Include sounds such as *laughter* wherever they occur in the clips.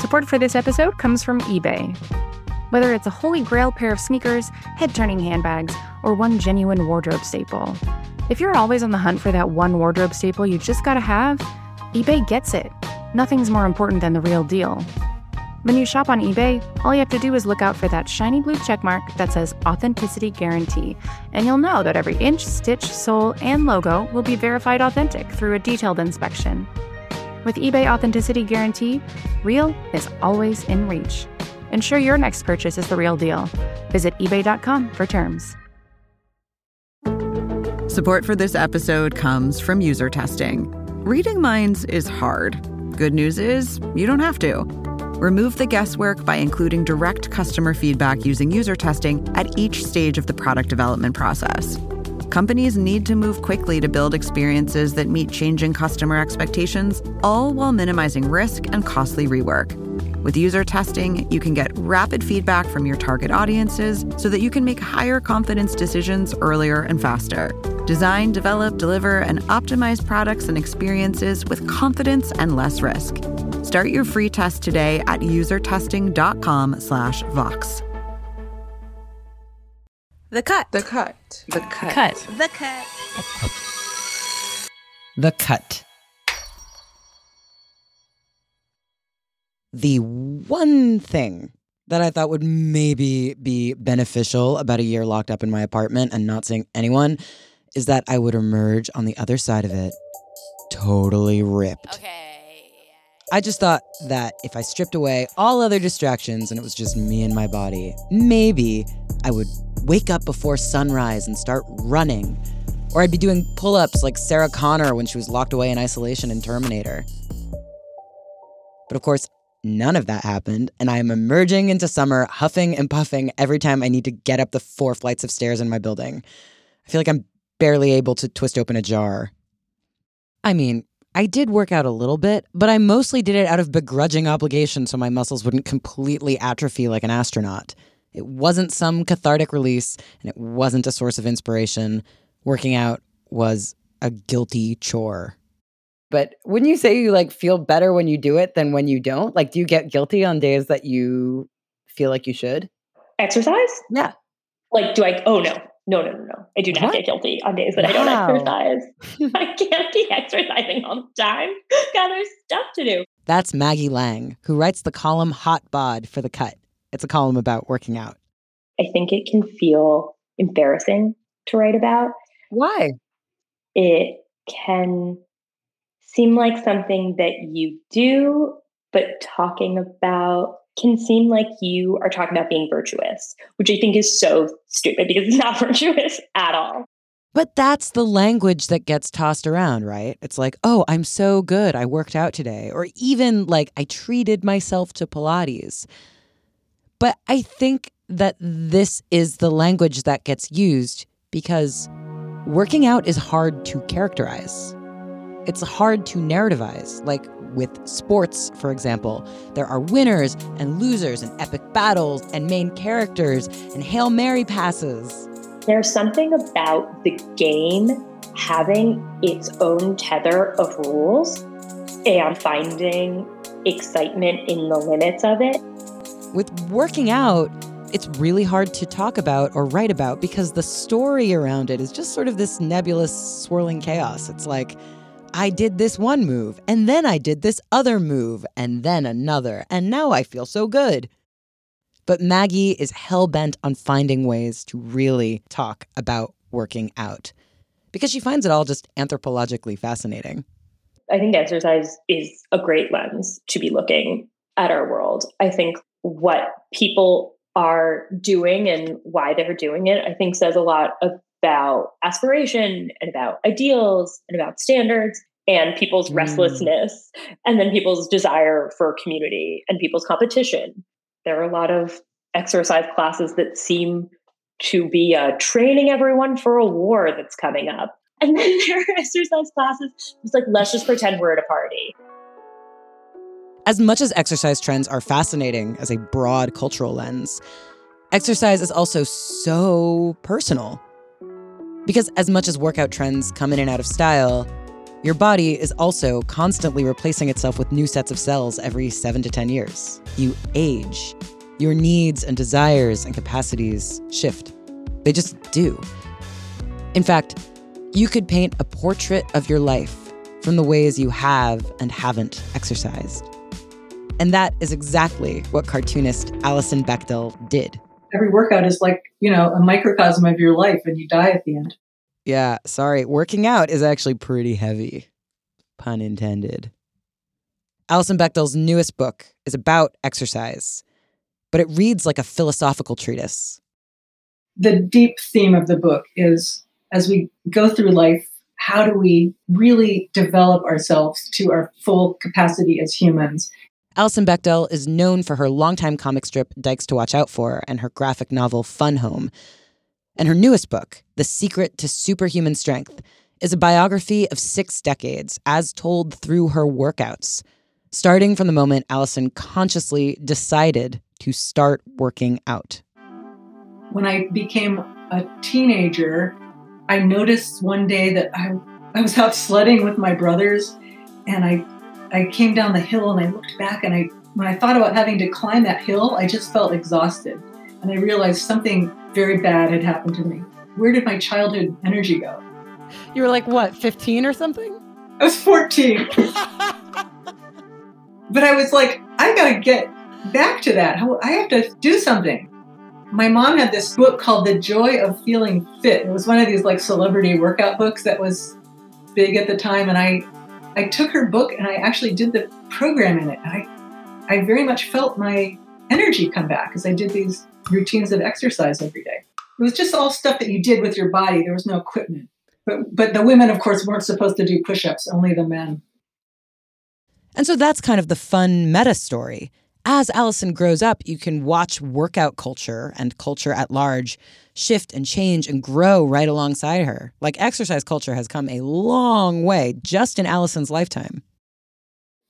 Support for this episode comes from eBay. Whether it's a holy grail pair of sneakers, head turning handbags, or one genuine wardrobe staple, if you're always on the hunt for that one wardrobe staple you just gotta have, eBay gets it. Nothing's more important than the real deal. When you shop on eBay, all you have to do is look out for that shiny blue checkmark that says Authenticity Guarantee, and you'll know that every inch, stitch, sole, and logo will be verified authentic through a detailed inspection. With eBay Authenticity Guarantee, real is always in reach. Ensure your next purchase is the real deal. Visit eBay.com for terms. Support for this episode comes from user testing. Reading minds is hard. Good news is, you don't have to. Remove the guesswork by including direct customer feedback using user testing at each stage of the product development process. Companies need to move quickly to build experiences that meet changing customer expectations, all while minimizing risk and costly rework. With user testing, you can get rapid feedback from your target audiences so that you can make higher confidence decisions earlier and faster. Design, develop, deliver, and optimize products and experiences with confidence and less risk. Start your free test today at usertesting.com/vox. The cut. The cut. The cut. Cut. The cut. The cut. The one thing that I thought would maybe be beneficial about a year locked up in my apartment and not seeing anyone is that I would emerge on the other side of it totally ripped. Okay. I just thought that if I stripped away all other distractions and it was just me and my body, maybe I would wake up before sunrise and start running. Or I'd be doing pull ups like Sarah Connor when she was locked away in isolation in Terminator. But of course, none of that happened, and I am emerging into summer huffing and puffing every time I need to get up the four flights of stairs in my building. I feel like I'm barely able to twist open a jar. I mean, I did work out a little bit, but I mostly did it out of begrudging obligation so my muscles wouldn't completely atrophy like an astronaut. It wasn't some cathartic release, and it wasn't a source of inspiration. Working out was a guilty chore. But wouldn't you say you like feel better when you do it than when you don't? Like, do you get guilty on days that you feel like you should? Exercise? Yeah. Like, do I? Oh, no. No, no, no, no. I do not What? get guilty on days that I don't exercise. *laughs* I can't be exercising all the time. *laughs* God, there's stuff to do. That's Maggie Lange, who writes the column Hot Bod for The Cut. It's a column about working out. I think it can feel embarrassing to write about. Why? It can seem like something that you do, but talking about can seem like you are talking about being virtuous, which I think is so stupid because it's not *laughs* virtuous at all. But that's the language that gets tossed around, right? It's like, oh, I'm so good. I worked out today. Or even like, I treated myself to Pilates. But I think that this is the language that gets used because working out is hard to characterize. It's hard to narrativize. Like with sports, for example, there are winners and losers and epic battles and main characters and Hail Mary passes. There's something about the game having its own tether of rules and finding excitement in the limits of it. With working out, it's really hard to talk about or write about because the story around it is just sort of this nebulous, swirling chaos. It's like, I did this one move, and then I did this other move, and then another, and now I feel so good. But Maggie is hell bent on finding ways to really talk about working out because she finds it all just anthropologically fascinating. I think exercise is a great lens to be looking at our world. I think what people are doing and why they're doing it, I think says a lot about aspiration and about ideals and about standards and people's Mm. restlessness and then people's desire for community and people's competition. There are a lot of exercise classes that seem to be uh, training everyone for a war that's coming up. And then *laughs* there are exercise classes. It's like, let's just pretend we're at a party. As much as exercise trends are fascinating as a broad cultural lens, exercise is also so personal. Because as much as workout trends come in and out of style, your body is also constantly replacing itself with new sets of cells every seven to 10 years. You age. Your needs and desires and capacities shift. They just do. In fact, you could paint a portrait of your life from the ways you have and haven't exercised. And that is exactly what cartoonist Alison Bechdel did. Every workout is like, you know, a microcosm of your life and you die at the end. Yeah, sorry. Working out is actually pretty heavy. Pun intended. Alison Bechdel's newest book is about exercise, but it reads like a philosophical treatise. The deep theme of the book is as we go through life, how do we really develop ourselves to our full capacity as humans? Alison Bechdel is known for her longtime comic strip Dykes to Watch Out For and her graphic novel Fun Home. And her newest book, The Secret to Superhuman Strength, is a biography of six decades as told through her workouts, starting from the moment Alison consciously decided to start working out. When I became a teenager, I noticed one day that I, I was out sledding with my brothers and I I came down the hill and I looked back and I when I thought about having to climb that hill, I just felt exhausted. And I realized something very bad had happened to me. Where did my childhood energy go? You were like what, 15 or something? I was 14. *laughs* but I was like, I got to get back to that. I have to do something. My mom had this book called The Joy of Feeling Fit. It was one of these like celebrity workout books that was big at the time and I I took her book and I actually did the program in it. I, I very much felt my energy come back as I did these routines of exercise every day. It was just all stuff that you did with your body. There was no equipment. But, but the women, of course, weren't supposed to do push ups, only the men. And so that's kind of the fun meta story as Alison grows up, you can watch workout culture and culture at large shift and change and grow right alongside her. Like exercise culture has come a long way just in Alison's lifetime.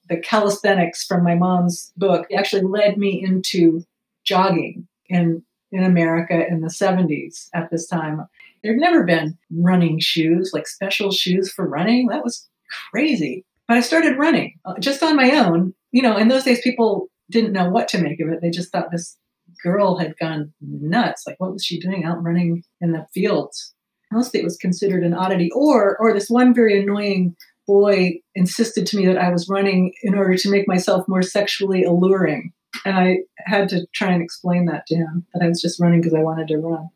The calisthenics from my mom's book actually led me into jogging in, in America in the 70s at this time. There'd never been running shoes, like special shoes for running. That was crazy. But I started running uh, just on my own. You know, in those days, people didn't know what to make of it. They just thought this girl had gone nuts. Like, what was she doing out running in the fields? Mostly it was considered an oddity. Or, or this one very annoying boy insisted to me that I was running in order to make myself more sexually alluring. And I had to try and explain that to him that I was just running because I wanted to run.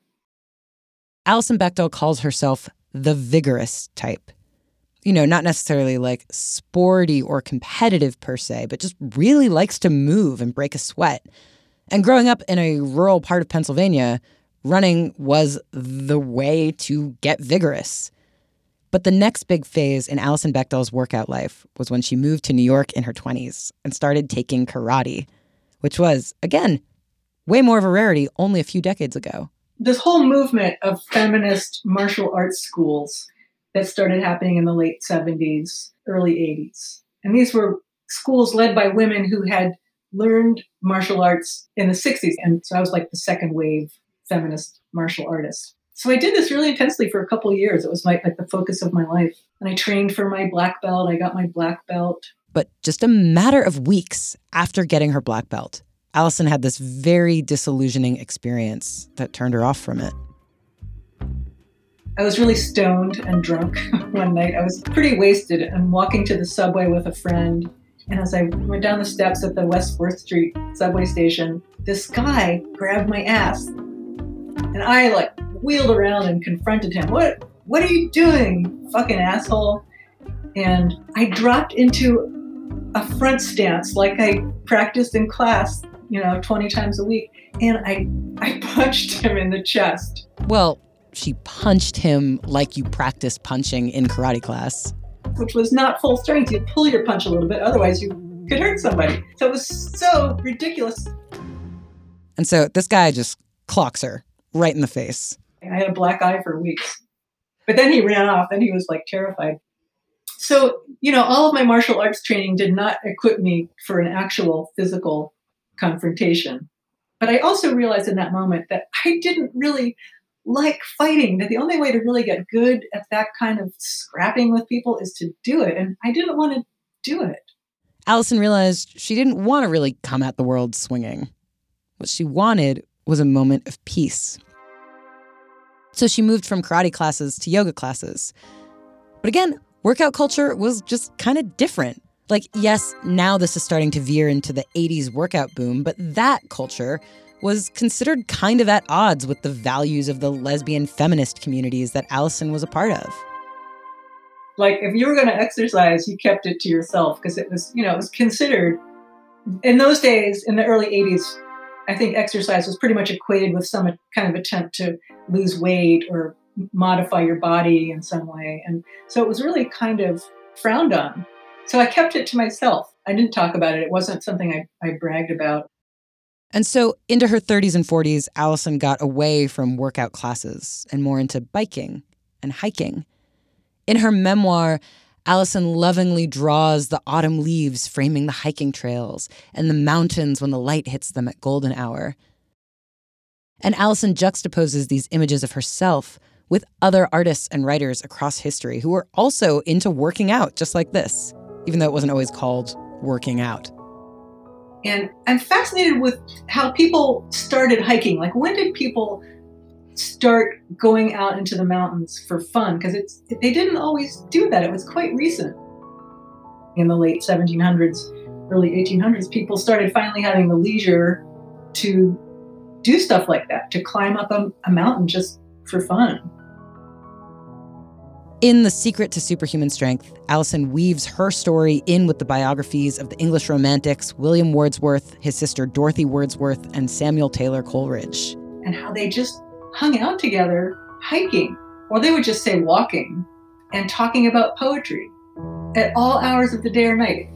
Alison Bechdel calls herself the vigorous type you know, not necessarily like sporty or competitive per se, but just really likes to move and break a sweat. And growing up in a rural part of Pennsylvania, running was the way to get vigorous. But the next big phase in Alison Bechdel's workout life was when she moved to New York in her 20s and started taking karate, which was, again, way more of a rarity only a few decades ago. This whole movement of feminist martial arts schools that started happening in the late 70s, early 80s. And these were schools led by women who had learned martial arts in the 60s. And so I was like the second wave feminist martial artist. So I did this really intensely for a couple years. It was my, like the focus of my life. And I trained for my black belt. I got my black belt. But just a matter of weeks after getting her black belt, Alison had this very disillusioning experience that turned her off from it. I was really stoned and drunk *laughs* one night. I was pretty wasted and walking to the subway with a friend. And as I went down the steps at the West 4th Street subway station, this guy grabbed my ass. And I like wheeled around and confronted him. What what are you doing, fucking asshole? And I dropped into a front stance like I practiced in class, you know, 20 times a week. And I I *laughs* punched him in the chest. Well, she punched him like you practice punching in karate class. Which was not full strength. You pull your punch a little bit, otherwise, you could hurt somebody. So it was so ridiculous. And so this guy just clocks her right in the face. I had a black eye for weeks. But then he ran off and he was like terrified. So, you know, all of my martial arts training did not equip me for an actual physical confrontation. But I also realized in that moment that I didn't really like fighting, that the only way to really get good at that kind of scrapping with people is to do it. And I didn't want to do it. Alison realized she didn't want to really come at the world swinging. What she wanted was a moment of peace. So she moved from karate classes to yoga classes. But again, workout culture was just kind of different. Like, yes, now this is starting to veer into the 80s workout boom, but that culture was considered kind of at odds with the values of the lesbian feminist communities that Alison was a part of. Like, if you were going to exercise, you kept it to yourself because it was, you know, it was considered in those days, in the early 80s, I think exercise was pretty much equated with some kind of attempt to lose weight or modify your body in some way. And so it was really kind of frowned on. So I kept it to myself. I didn't talk about it. It wasn't something I, I bragged about. And so into her 30s and 40s, Alison got away from workout classes and more into biking and hiking. In her memoir, Alison lovingly draws the autumn leaves framing the hiking trails and the mountains when the light hits them at golden hour. And Alison juxtaposes these images of herself with other artists and writers across history who were also into working out just like this, even though it wasn't always called working out. And I'm fascinated with how people started hiking. Like, when did people start going out into the mountains for fun? Because it's they didn't always do that. It was quite recent. In the late 1700s, early 1800s, people started finally having the leisure to do stuff like that, to climb up a, a mountain just for fun. In The Secret to Superhuman Strength, Alison weaves her story in with the biographies of the English Romantics William Wordsworth, his sister Dorothy Wordsworth, and Samuel Taylor Coleridge. And how they just hung out together hiking, or they would just say walking, and talking about poetry at all hours of the day or night.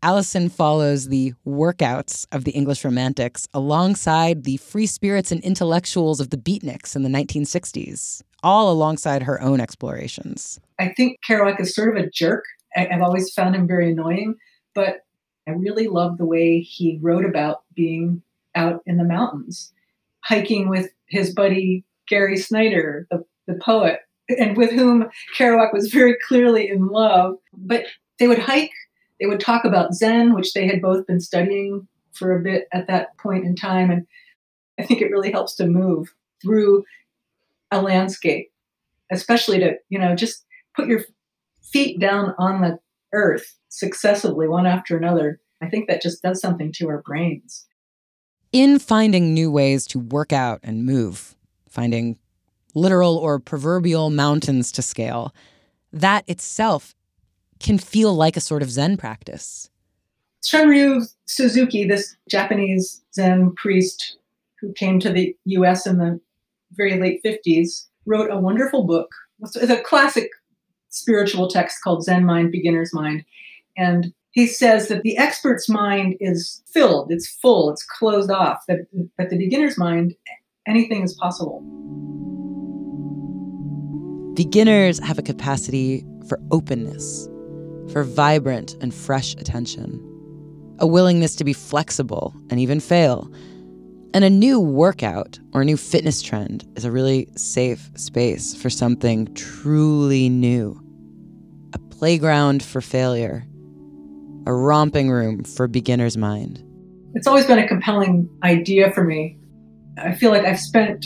Alison follows the workouts of the English Romantics alongside the free spirits and intellectuals of the beatniks in the 1960s, all alongside her own explorations. I think Kerouac is sort of a jerk. I've always found him very annoying, but I really love the way he wrote about being out in the mountains, hiking with his buddy Gary Snyder, the, the poet, and with whom Kerouac was very clearly in love. But they would hike they would talk about Zen, which they had both been studying for a bit at that point in time. And I think it really helps to move through a landscape, especially to, you know, just put your feet down on the earth successively, one after another. I think that just does something to our brains. In finding new ways to work out and move, finding literal or proverbial mountains to scale, that itself can feel like a sort of Zen practice. Shunryu Suzuki, this Japanese Zen priest who came to the US in the very late 50s, wrote a wonderful book. It's a classic spiritual text called Zen Mind, Beginner's Mind. And he says that the expert's mind is filled, it's full, it's closed off, that, that the beginner's mind, anything is possible. Beginners have a capacity for openness, for vibrant and fresh attention, a willingness to be flexible and even fail. And a new workout or a new fitness trend is a really safe space for something truly new. A playground for failure, a romping room for beginner's mind. It's always been a compelling idea for me. I feel like I've spent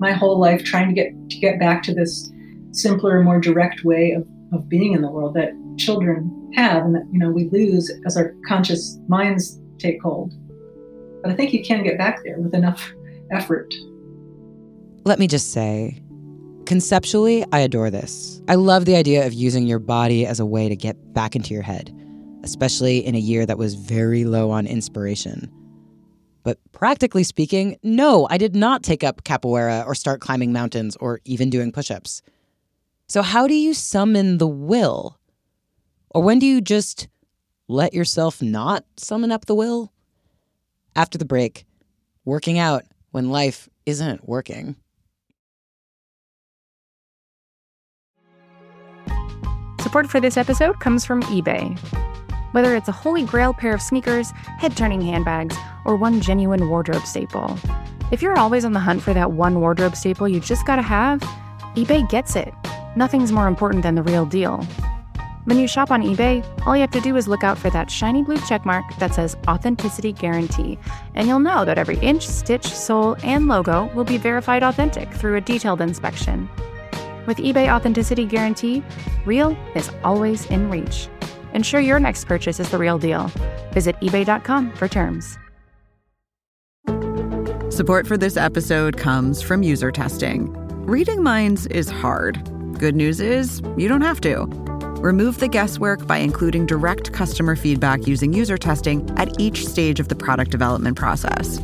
my whole life trying to get to get back to this simpler, more direct way of, of being in the world that children have and that you know we lose as our conscious minds take hold but i think you can get back there with enough effort. Let me just say conceptually i adore this. I love the idea of using your body as a way to get back into your head especially in a year that was very low on inspiration. But practically speaking no i did not take up capoeira or start climbing mountains or even doing push-ups. So how do you summon the will? Or when do you just let yourself not summon up the will? After the break, working out when life isn't working. Support for this episode comes from eBay. Whether it's a holy grail pair of sneakers, head turning handbags, or one genuine wardrobe staple, If you're always on the hunt for that one wardrobe staple you just gotta have, eBay gets it. Nothing's more important than the real deal. When you shop on eBay, all you have to do is look out for that shiny blue checkmark that says Authenticity Guarantee, and you'll know that every inch, stitch, sole, and logo will be verified authentic through a detailed inspection. With eBay Authenticity Guarantee, real is always in reach. Ensure your next purchase is the real deal. Visit eBay.com for terms. Support for this episode comes from user testing. Reading minds is hard. Good news is, you don't have to. Remove the guesswork by including direct customer feedback using user testing at each stage of the product development process.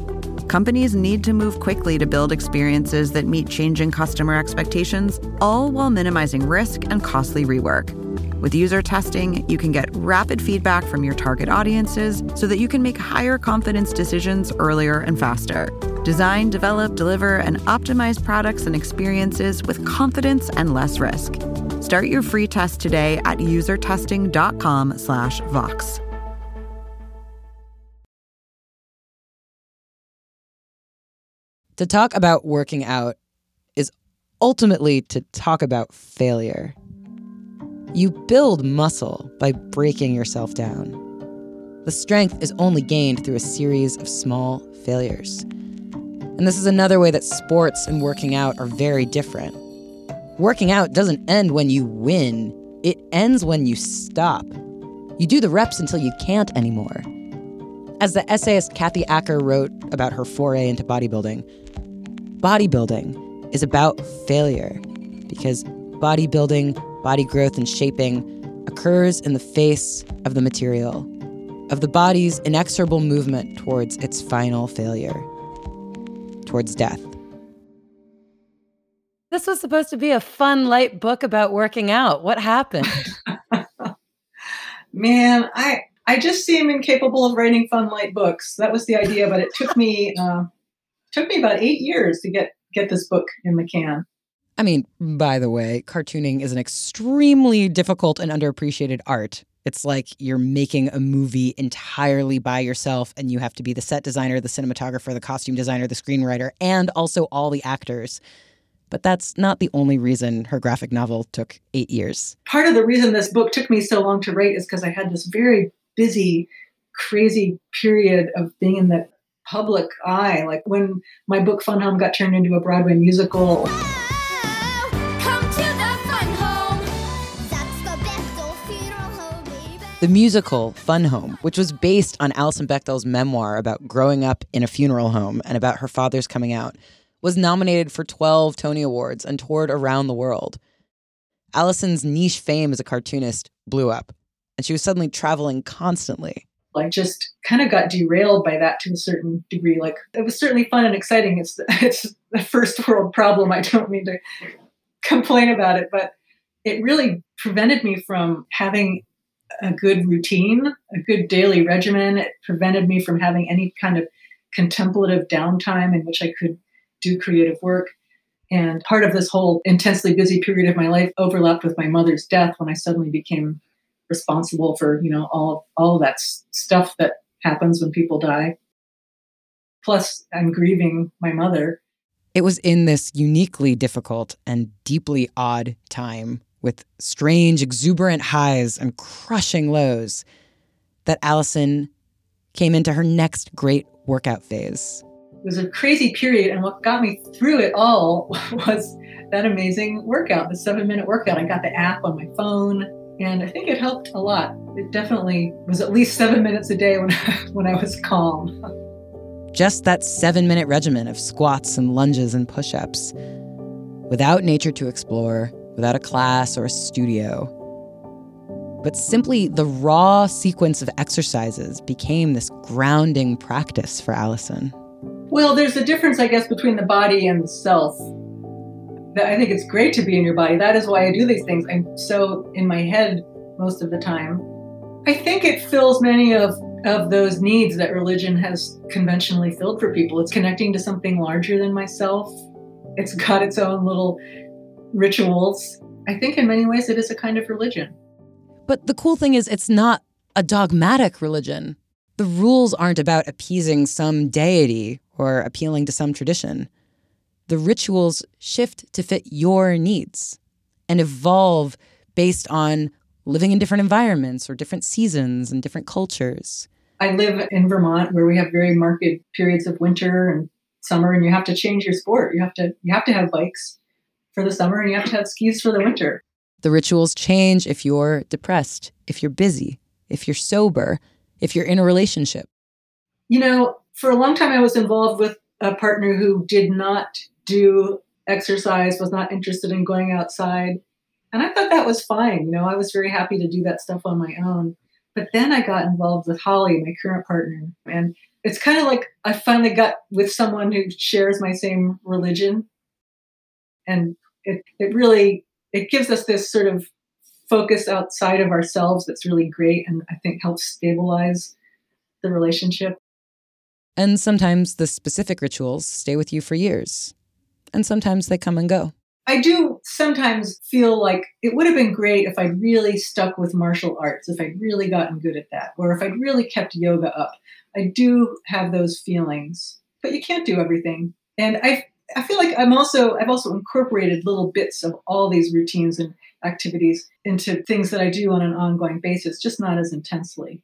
Companies need to move quickly to build experiences that meet changing customer expectations, all while minimizing risk and costly rework. With user testing, you can get rapid feedback from your target audiences so that you can make higher confidence decisions earlier and faster. Design, develop, deliver, and optimize products and experiences with confidence and less risk. Start your free test today at usertesting.com slash Vox. To talk about working out is ultimately to talk about failure. You build muscle by breaking yourself down. The strength is only gained through a series of small failures. And this is another way that sports and working out are very different. Working out doesn't end when you win, it ends when you stop. You do the reps until you can't anymore. As the essayist Kathy Acker wrote about her foray into bodybuilding, bodybuilding is about failure because bodybuilding, body growth, and shaping occurs in the face of the material, of the body's inexorable movement towards its final failure, towards death. This was supposed to be a fun, light book about working out. What happened? *laughs* Man, I I just seem incapable of writing fun, light books. That was the idea, but it took me *laughs* uh, took me about eight years to get get this book in the can. I mean, by the way, cartooning is an extremely difficult and underappreciated art. It's like you're making a movie entirely by yourself, and you have to be the set designer, the cinematographer, the costume designer, the screenwriter, and also all the actors. But that's not the only reason her graphic novel took eight years. Part of the reason this book took me so long to write is because I had this very busy, crazy period of being in the public eye. Like when my book Fun Home got turned into a Broadway musical. The musical Fun Home, which was based on Alison Bechdel's memoir about growing up in a funeral home and about her father's coming out, was nominated for 12 Tony Awards and toured around the world. Alison's niche fame as a cartoonist blew up, and she was suddenly traveling constantly. I just kind of got derailed by that to a certain degree. Like it was certainly fun and exciting. It's *laughs* it's a first world problem. I don't mean to complain about it, but it really prevented me from having a good routine, a good daily regimen. It prevented me from having any kind of contemplative downtime in which I could do creative work. And part of this whole intensely busy period of my life overlapped with my mother's death when I suddenly became responsible for, you know, all all that stuff that happens when people die. Plus, I'm grieving my mother. It was in this uniquely difficult and deeply odd time with strange, exuberant highs and crushing lows that Alison came into her next great workout phase. It was a crazy period, and what got me through it all *laughs* was that amazing workout, the seven minute workout. I got the app on my phone, and I think it helped a lot. It definitely was at least seven minutes a day when, *laughs* when I was calm. Just that seven minute regimen of squats and lunges and push ups. Without nature to explore, without a class or a studio. But simply the raw sequence of exercises became this grounding practice for Alison. Well, there's a difference, I guess, between the body and the self. I think it's great to be in your body. That is why I do these things. I'm so in my head most of the time. I think it fills many of, of those needs that religion has conventionally filled for people. It's connecting to something larger than myself. It's got its own little rituals. I think in many ways it is a kind of religion. But the cool thing is, it's not a dogmatic religion. The rules aren't about appeasing some deity or appealing to some tradition. The rituals shift to fit your needs and evolve based on living in different environments or different seasons and different cultures. I live in Vermont where we have very marked periods of winter and summer and you have to change your sport. You have to you have to have bikes for the summer and you have to have skis for the winter. The rituals change if you're depressed, if you're busy, if you're sober, if you're in a relationship. You know, for a long time I was involved with a partner who did not do exercise, was not interested in going outside. And I thought that was fine. You know, I was very happy to do that stuff on my own. But then I got involved with Holly, my current partner. And it's kind of like I finally got with someone who shares my same religion. And it, it really it gives us this sort of focus outside of ourselves that's really great and I think helps stabilize the relationship. And sometimes the specific rituals stay with you for years. And sometimes they come and go. I do sometimes feel like it would have been great if I'd really stuck with martial arts, if I'd really gotten good at that, or if I'd really kept yoga up. I do have those feelings, but you can't do everything. And I I feel like I'm also I've also incorporated little bits of all these routines and activities into things that I do on an ongoing basis, just not as intensely.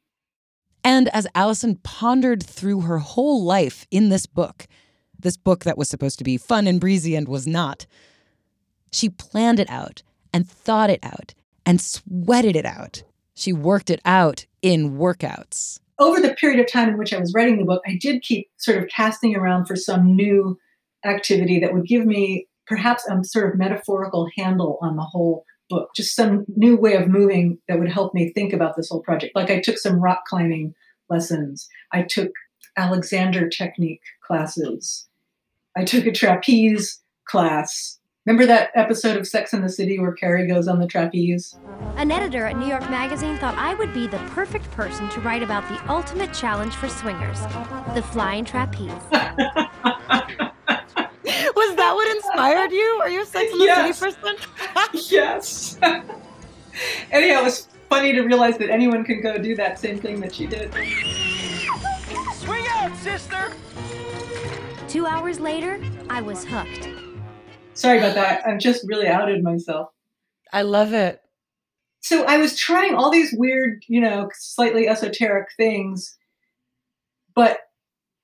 And as Alison pondered through her whole life in this book, this book that was supposed to be fun and breezy and was not, she planned it out and thought it out and sweated it out. She worked it out in workouts. Over the period of time in which I was writing the book, I did keep sort of casting around for some new activity that would give me perhaps a sort of metaphorical handle on the whole book, just some new way of moving that would help me think about this whole project. Like I took some rock climbing lessons, I took Alexander technique classes, I took a trapeze class. Remember that episode of Sex in the City where Carrie goes on the trapeze? An editor at New York Magazine thought I would be the perfect person to write about the ultimate challenge for swingers the flying trapeze. *laughs* Was that what inspired you? Are you a Sex in the Yes. City person? *laughs* *laughs* yes. *laughs* Anyhow, it was funny to realize that anyone can go do that same thing that she did. Swing out, sister! Two hours later, I was hooked. Sorry about that. I've just really outed myself. I love it. So I was trying all these weird, you know, slightly esoteric things. But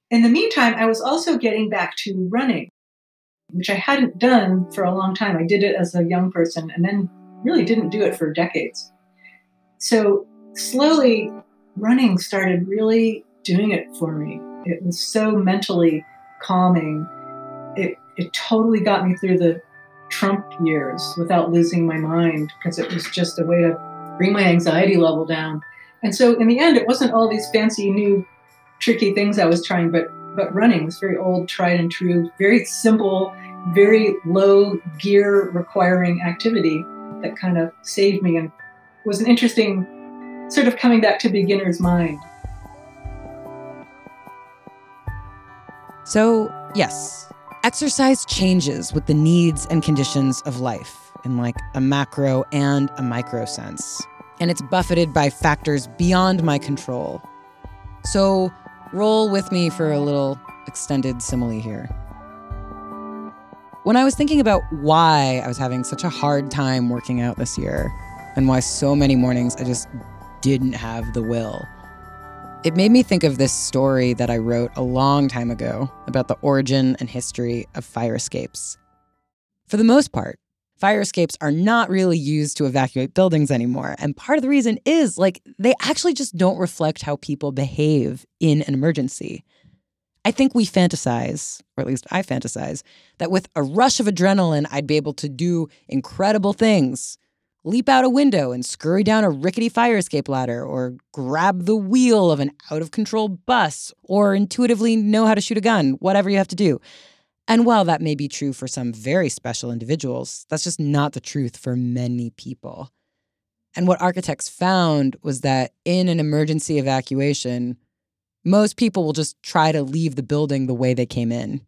in the meantime, I was also getting back to running, which I hadn't done for a long time. I did it as a young person and then really didn't do it for decades. So slowly, running started really doing it for me. It was so mentally calming. It, it totally got me through the Trump years without losing my mind because it was just a way to bring my anxiety level down. And so in the end, it wasn't all these fancy new tricky things I was trying, but but running was very old, tried and true, very simple, very low gear requiring activity that kind of saved me and was an interesting sort of coming back to beginner's mind. So, yes, exercise changes with the needs and conditions of life in like a macro and a micro sense. And it's buffeted by factors beyond my control. So, roll with me for a little extended simile here. When I was thinking about why I was having such a hard time working out this year, and why so many mornings I just didn't have the will, it made me think of this story that I wrote a long time ago about the origin and history of fire escapes. For the most part, fire escapes are not really used to evacuate buildings anymore. And part of the reason is like they actually just don't reflect how people behave in an emergency. I think we fantasize, or at least I fantasize, that with a rush of adrenaline, I'd be able to do incredible things leap out a window and scurry down a rickety fire escape ladder, or grab the wheel of an out of control bus, or intuitively know how to shoot a gun, whatever you have to do. And while that may be true for some very special individuals, that's just not the truth for many people. And what architects found was that in an emergency evacuation, most people will just try to leave the building the way they came in.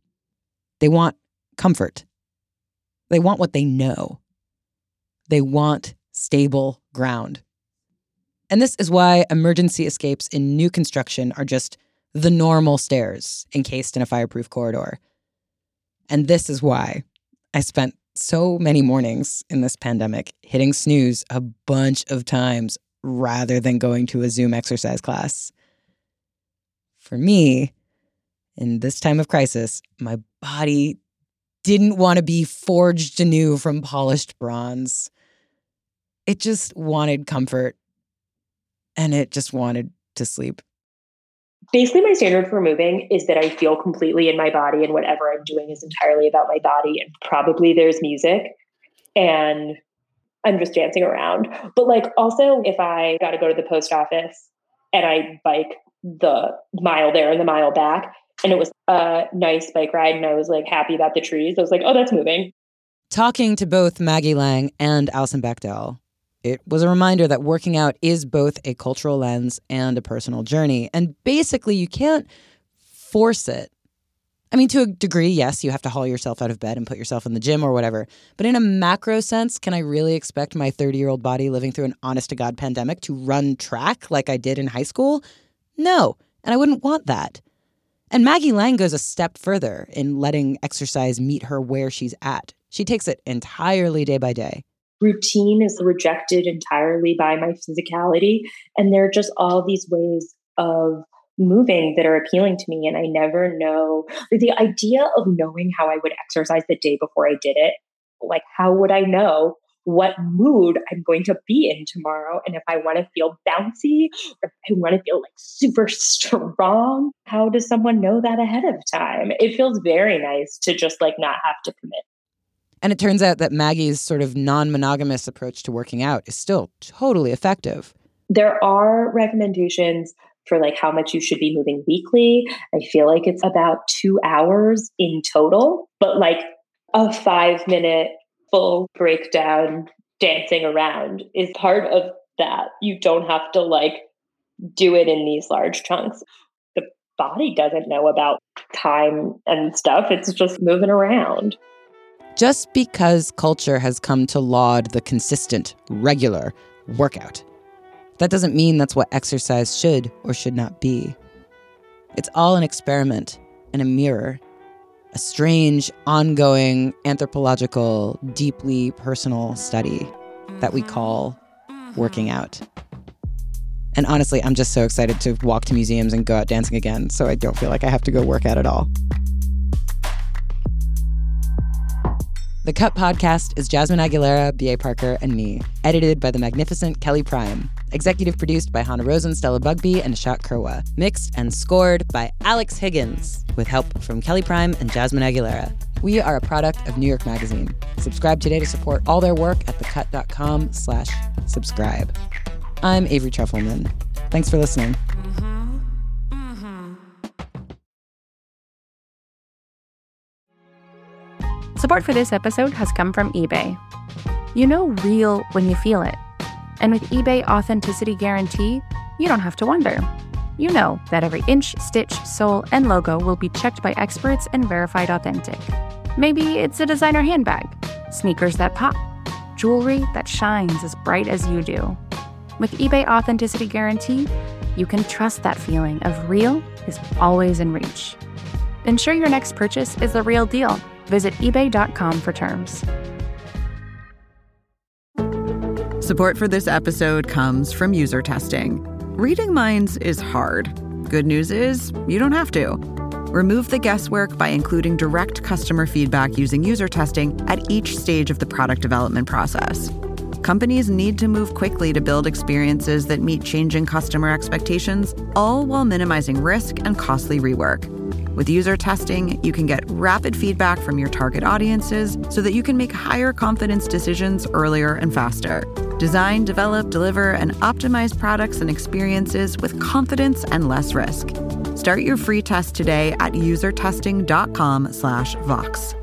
They want comfort. They want what they know. They want stable ground. And this is why emergency escapes in new construction are just the normal stairs encased in a fireproof corridor. And this is why I spent so many mornings in this pandemic hitting snooze a bunch of times rather than going to a Zoom exercise class. For me, in this time of crisis, my body didn't want to be forged anew from polished bronze. It just wanted comfort and it just wanted to sleep. Basically, my standard for moving is that I feel completely in my body, and whatever I'm doing is entirely about my body. And probably there's music, and I'm just dancing around. But like, also, if I got to go to the post office and I bike the mile there and the mile back, and it was a nice bike ride, and I was like happy about the trees, I was like, oh, that's moving. Talking to both Maggie Lange and Alison Bechdel, it was a reminder that working out is both a cultural lens and a personal journey. And basically, you can't force it. I mean, to a degree, yes, you have to haul yourself out of bed and put yourself in the gym or whatever. But in a macro sense, can I really expect my 30 year old body living through an honest to God pandemic to run track like I did in high school? No. And I wouldn't want that. And Maggie Lange goes a step further in letting exercise meet her where she's at. She takes it entirely day by day routine is rejected entirely by my physicality. And there are just all these ways of moving that are appealing to me. And I never know the idea of knowing how I would exercise the day before I did it. Like, how would I know what mood I'm going to be in tomorrow? And if I want to feel bouncy or if I want to feel like super strong, how does someone know that ahead of time? It feels very nice to just like not have to commit and it turns out that Maggie's sort of non monogamous approach to working out is still totally effective. There are recommendations for like how much you should be moving weekly. I feel like it's about two hours in total, but like a five minute full breakdown dancing around is part of that. You don't have to like do it in these large chunks. The body doesn't know about time and stuff, it's just moving around. Just because culture has come to laud the consistent, regular workout, that doesn't mean that's what exercise should or should not be. It's all an experiment and a mirror, a strange, ongoing, anthropological, deeply personal study that we call working out. And honestly, I'm just so excited to walk to museums and go out dancing again, so I don't feel like I have to go work out at all. The Cut podcast is Jasmine Aguilera, B.A. Parker, and me, edited by the magnificent Kelly Prime. Executive produced by Hannah Rosin, Stella Bugbee, and Ashak Kurwa. Mixed and scored by Alex Higgins, with help from Kelly Prime and Jasmine Aguilera. We are a product of New York Magazine. Subscribe today to support all their work at thecut.com slash subscribe. I'm Avery Trufelman. Thanks for listening. Mm-hmm. Support for this episode has come from eBay. You know real when you feel it. And with eBay Authenticity Guarantee, you don't have to wonder. You know that every inch, stitch, sole, and logo will be checked by experts and verified authentic. Maybe it's a designer handbag, sneakers that pop, jewelry that shines as bright as you do. With eBay Authenticity Guarantee, you can trust that feeling of real is always in reach. Ensure your next purchase is the real deal Visit eBay.com for terms. Support for this episode comes from user testing. Reading minds is hard. Good news is, you don't have to. Remove the guesswork by including direct customer feedback using user testing at each stage of the product development process. Companies need to move quickly to build experiences that meet changing customer expectations, all while minimizing risk and costly rework. With user testing, you can get rapid feedback from your target audiences so that you can make higher confidence decisions earlier and faster. Design, develop, deliver, and optimize products and experiences with confidence and less risk. Start your free test today at usertesting.com/vox.